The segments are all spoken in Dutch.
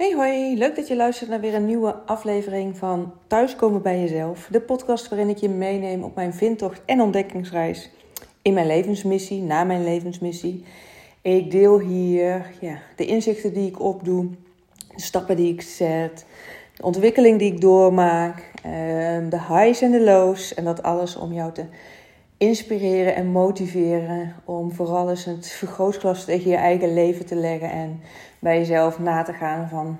Hey hoi, leuk dat je luistert naar weer een nieuwe aflevering van Thuiskomen bij Jezelf. De podcast waarin ik je meeneem op mijn vindtocht en ontdekkingsreis in mijn levensmissie, na mijn levensmissie. Ik deel hier ja, de inzichten die ik opdoe, de stappen die ik zet, de ontwikkeling die ik doormaak, ehm, de highs en de lows. En dat alles om jou te inspireren en motiveren om vooral eens het vergrootglas tegen je eigen leven te leggen en bij jezelf na te gaan van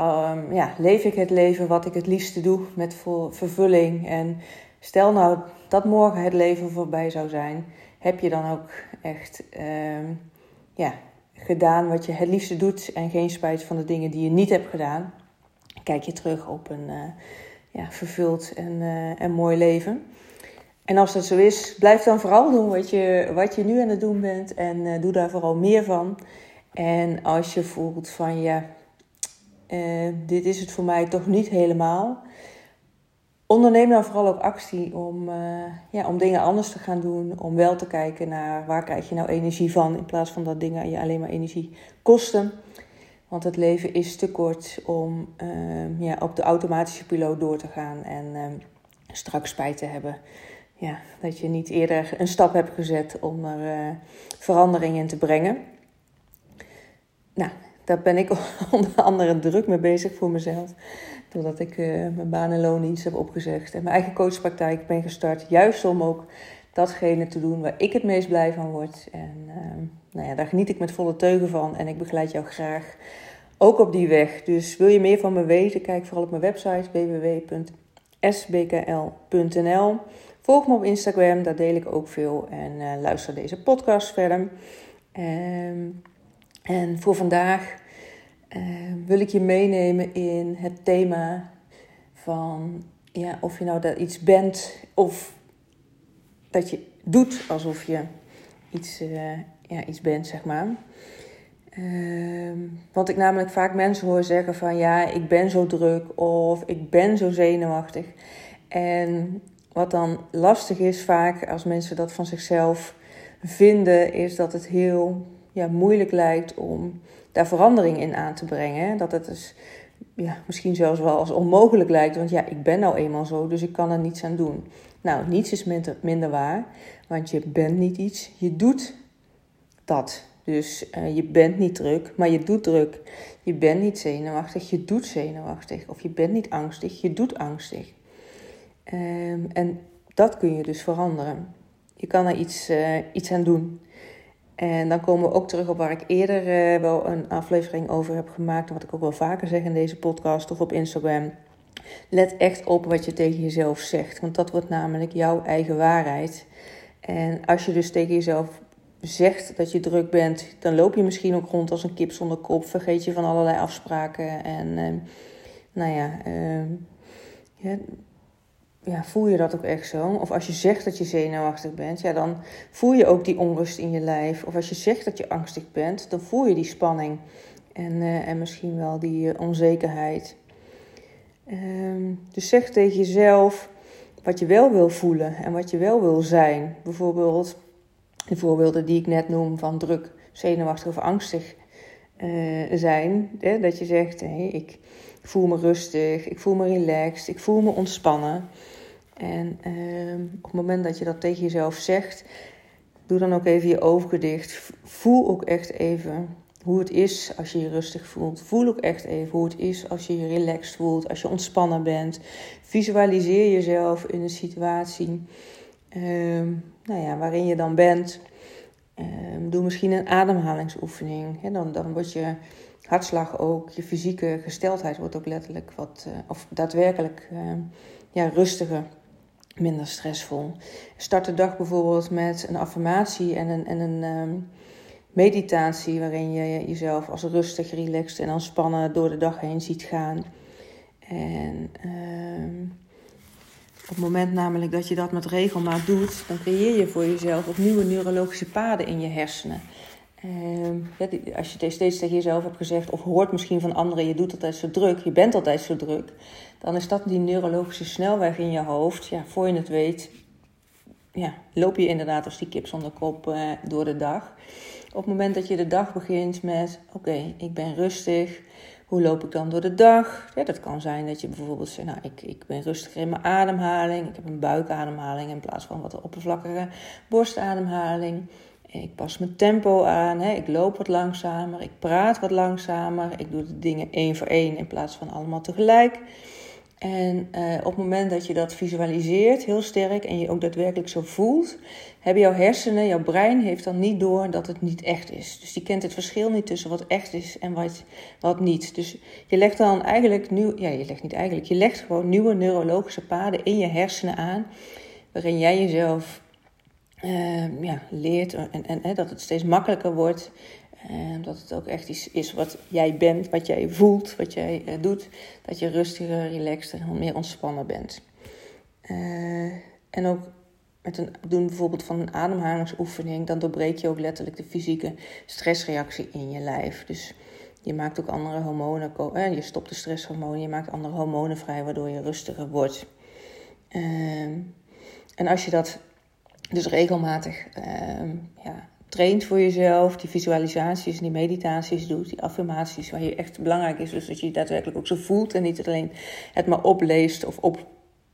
um, ja, leef ik het leven wat ik het liefste doe met vervulling en stel nou dat morgen het leven voorbij zou zijn, heb je dan ook echt um, ja, gedaan wat je het liefste doet en geen spijt van de dingen die je niet hebt gedaan. Kijk je terug op een uh, ja, vervuld en, uh, en mooi leven. En als dat zo is, blijf dan vooral doen wat je, wat je nu aan het doen bent en uh, doe daar vooral meer van. En als je voelt van ja, uh, dit is het voor mij toch niet helemaal. Onderneem dan vooral ook actie om, uh, ja, om dingen anders te gaan doen. Om wel te kijken naar waar krijg je nou energie van. In plaats van dat dingen je alleen maar energie kosten. Want het leven is te kort om ja, op de automatische piloot door te gaan. En straks spijt te hebben ja, dat je niet eerder een stap hebt gezet om er verandering in te brengen. Nou, daar ben ik onder andere druk mee bezig voor mezelf. Doordat ik uh, mijn baan en loondienst heb opgezegd en mijn eigen coachpraktijk ben gestart. Juist om ook datgene te doen waar ik het meest blij van word. En uh, nou ja, daar geniet ik met volle teugen van en ik begeleid jou graag ook op die weg. Dus wil je meer van me weten, kijk vooral op mijn website www.sbkl.nl. Volg me op Instagram, daar deel ik ook veel en uh, luister deze podcast verder. Ehm, en voor vandaag uh, wil ik je meenemen in het thema van ja, of je nou dat iets bent of dat je doet alsof je iets, uh, ja, iets bent, zeg maar. Uh, want ik namelijk vaak mensen hoor zeggen van ja, ik ben zo druk of ik ben zo zenuwachtig. En wat dan lastig is vaak als mensen dat van zichzelf vinden, is dat het heel ja, moeilijk lijkt om daar verandering in aan te brengen. Dat het dus, ja, misschien zelfs wel als onmogelijk lijkt. Want ja, ik ben nou eenmaal zo, dus ik kan er niets aan doen. Nou, niets is minder, waar. Want je bent niet iets, je doet dat. Dus uh, je bent niet druk, maar je doet druk. Je bent niet zenuwachtig, je doet zenuwachtig. Of je bent niet angstig, je doet angstig. Um, en dat kun je dus veranderen. Je kan er iets, uh, iets aan doen. En dan komen we ook terug op waar ik eerder uh, wel een aflevering over heb gemaakt. Wat ik ook wel vaker zeg in deze podcast of op Instagram. Let echt op wat je tegen jezelf zegt. Want dat wordt namelijk jouw eigen waarheid. En als je dus tegen jezelf zegt dat je druk bent, dan loop je misschien ook rond als een kip zonder kop. Vergeet je van allerlei afspraken. En uh, nou ja, uh, ja ja, voel je dat ook echt zo? Of als je zegt dat je zenuwachtig bent, ja, dan voel je ook die onrust in je lijf. Of als je zegt dat je angstig bent, dan voel je die spanning en, uh, en misschien wel die uh, onzekerheid. Um, dus zeg tegen jezelf wat je wel wil voelen en wat je wel wil zijn. Bijvoorbeeld de voorbeelden die ik net noem van druk, zenuwachtig of angstig uh, zijn. Hè? Dat je zegt, hey, ik voel me rustig, ik voel me relaxed, ik voel me ontspannen. En uh, op het moment dat je dat tegen jezelf zegt, doe dan ook even je ogen dicht. Voel ook echt even hoe het is als je je rustig voelt. Voel ook echt even hoe het is als je je relaxed voelt, als je ontspannen bent. Visualiseer jezelf in een situatie uh, nou ja, waarin je dan bent. Um, doe misschien een ademhalingsoefening. dan, dan wordt je hartslag ook, je fysieke gesteldheid wordt ook letterlijk wat, uh, of daadwerkelijk uh, ja, rustiger, minder stressvol. Start de dag bijvoorbeeld met een affirmatie en een, en een um, meditatie waarin je jezelf als rustig, relaxed en ontspannen door de dag heen ziet gaan. En het moment namelijk dat je dat met regelmaat doet, dan creëer je voor jezelf ook nieuwe neurologische paden in je hersenen. Ja, als je steeds tegen jezelf hebt gezegd, of hoort misschien van anderen, je doet altijd zo druk, je bent altijd zo druk, dan is dat die neurologische snelweg in je hoofd. Ja, voor je het weet, ja, loop je inderdaad als die kip zonder kop uh, door de dag. Op het moment dat je de dag begint met: Oké, ik ben rustig. Hoe loop ik dan door de dag? Ja, dat kan zijn dat je bijvoorbeeld zegt, nou, ik, ik ben rustiger in mijn ademhaling. Ik heb een buikademhaling in plaats van wat oppervlakkige borstademhaling. Ik pas mijn tempo aan, hè. ik loop wat langzamer, ik praat wat langzamer. Ik doe de dingen één voor één in plaats van allemaal tegelijk. En uh, op het moment dat je dat visualiseert, heel sterk, en je ook daadwerkelijk zo voelt, hebben jouw hersenen, jouw brein heeft dan niet door dat het niet echt is. Dus die kent het verschil niet tussen wat echt is en wat, wat niet. Dus je legt dan eigenlijk nieuw, ja, je legt niet eigenlijk, je legt gewoon nieuwe neurologische paden in je hersenen aan, waarin jij jezelf uh, ja, leert en, en, dat het steeds makkelijker wordt en dat het ook echt iets is wat jij bent, wat jij voelt, wat jij uh, doet. Dat je rustiger, relaxter en meer ontspannen bent. Uh, en ook met een doen bijvoorbeeld van een ademhalingsoefening, dan doorbreek je ook letterlijk de fysieke stressreactie in je lijf. Dus je maakt ook andere hormonen, eh, je stopt de stresshormonen, je maakt andere hormonen vrij, waardoor je rustiger wordt. Uh, en als je dat dus regelmatig ehm, ja, traint voor jezelf, die visualisaties en die meditaties doet, die affirmaties, waar je echt belangrijk is, dus dat je je daadwerkelijk ook zo voelt en niet alleen het maar opleest of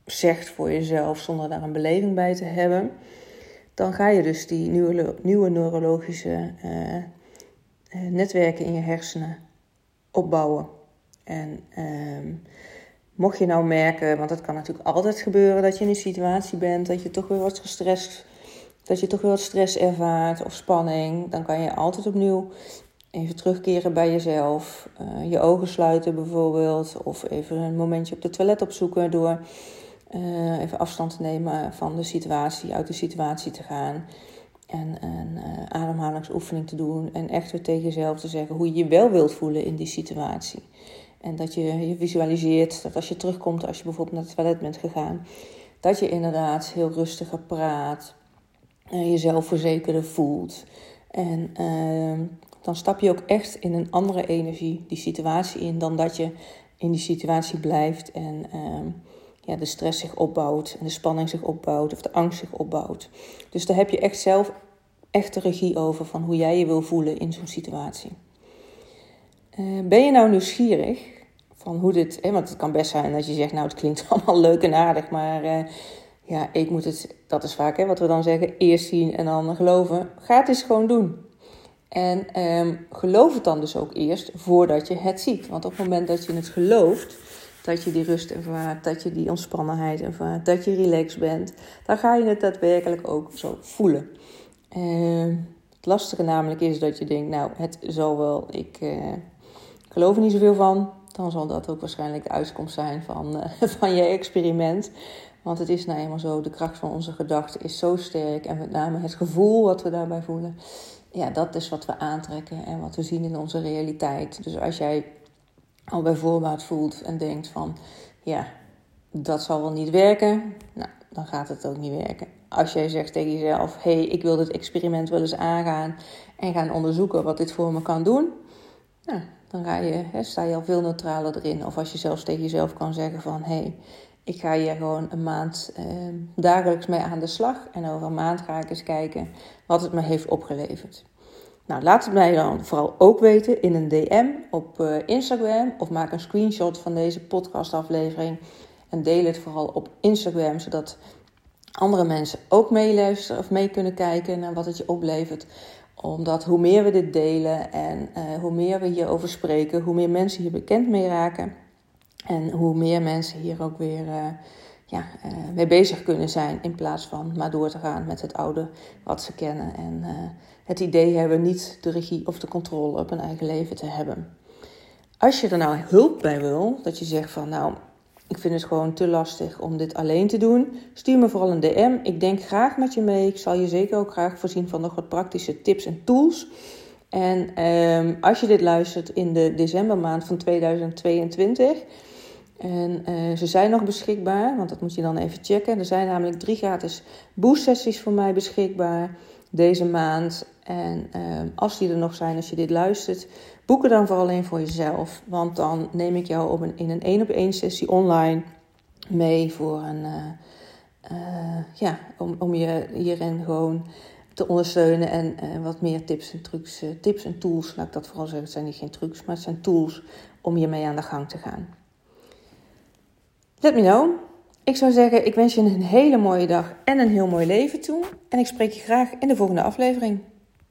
opzegt voor jezelf zonder daar een beleving bij te hebben, dan ga je dus die nieuwe, nieuwe neurologische uh, netwerken in je hersenen opbouwen. En uh, mocht je nou merken, want dat kan natuurlijk altijd gebeuren, dat je in een situatie bent dat je toch weer wat gestrest dat je toch wel stress ervaart of spanning, dan kan je altijd opnieuw even terugkeren bij jezelf. Uh, je ogen sluiten bijvoorbeeld, of even een momentje op de toilet opzoeken door uh, even afstand te nemen van de situatie, uit de situatie te gaan. En een uh, ademhalingsoefening te doen. En echt weer tegen jezelf te zeggen hoe je je wel wilt voelen in die situatie. En dat je je visualiseert dat als je terugkomt, als je bijvoorbeeld naar het toilet bent gegaan, dat je inderdaad heel rustiger praat uh, jezelf verzekerder voelt. En uh, dan stap je ook echt in een andere energie die situatie in dan dat je in die situatie blijft en uh, ja, de stress zich opbouwt en de spanning zich opbouwt of de angst zich opbouwt. Dus daar heb je echt zelf echt de regie over van hoe jij je wil voelen in zo'n situatie. Eh, ben je nou nieuwsgierig van hoe dit, hè, want het kan best zijn dat je zegt, nou het klinkt allemaal leuk en aardig, maar eh, ja, ik moet het, dat is vaak hè, wat we dan zeggen, eerst zien en dan geloven. Ga het eens gewoon doen. En um, geloof het dan dus ook eerst voordat je het ziet. Want op het moment dat je het gelooft, dat je die rust ervaart, dat je die ontspannenheid ervaart, dat je relaxed bent, dan ga je het daadwerkelijk ook zo voelen. Uh, het lastige namelijk is dat je denkt, nou, het zal wel, ik uh, geloof er niet zoveel van. Dan zal dat ook waarschijnlijk de uitkomst zijn van, uh, van je experiment. Want het is nou eenmaal zo, de kracht van onze gedachten is zo sterk. En met name het gevoel wat we daarbij voelen. Ja, dat is wat we aantrekken en wat we zien in onze realiteit. Dus als jij al bij voorbaat voelt en denkt van... Ja, dat zal wel niet werken. Nou, dan gaat het ook niet werken. Als jij zegt tegen jezelf... Hé, hey, ik wil dit experiment wel eens aangaan... en gaan onderzoeken wat dit voor me kan doen... Nou, dan ga je, hè, sta je al veel neutraler erin. Of als je zelfs tegen jezelf kan zeggen van... Hé, hey, ik ga hier gewoon een maand uh, dagelijks mee aan de slag. En over een maand ga ik eens kijken wat het me heeft opgeleverd. Nou, laat het mij dan vooral ook weten in een DM op uh, Instagram. Of maak een screenshot van deze podcastaflevering. En deel het vooral op Instagram, zodat andere mensen ook meeluisteren of mee kunnen kijken naar wat het je oplevert. Omdat hoe meer we dit delen en uh, hoe meer we hierover spreken, hoe meer mensen hier bekend mee raken. En hoe meer mensen hier ook weer uh, ja, mee bezig kunnen zijn, in plaats van maar door te gaan met het oude wat ze kennen. En het idee hebben niet de regie of de controle op hun eigen leven te hebben. Als je er nou hulp bij wil, dat je zegt van nou, ik vind het gewoon te lastig om dit alleen te doen, stuur me vooral een DM. Ik denk graag met je mee. Ik zal je zeker ook graag voorzien van nog wat praktische tips en tools. En um, als je dit luistert in de decembermaand van 2022 en uh, ze zijn nog beschikbaar, want dat moet je dan even checken. Er zijn namelijk drie gratis boost-sessies voor mij beschikbaar deze maand. En uh, als die er nog zijn, als je dit luistert, boek er dan vooral alleen voor jezelf. Want dan neem ik jou op een, in een één op één sessie online mee voor een, uh, ja, om, om je hierin gewoon te ondersteunen en uh, wat meer tips en trucs, tips en tools, laat ik dat vooral zeggen. Het zijn niet geen trucs, maar het zijn tools om hiermee aan de gang te gaan. Let me know. Ik zou zeggen, ik wens je een hele mooie dag en een heel mooi leven toe. En ik spreek je graag in de volgende aflevering.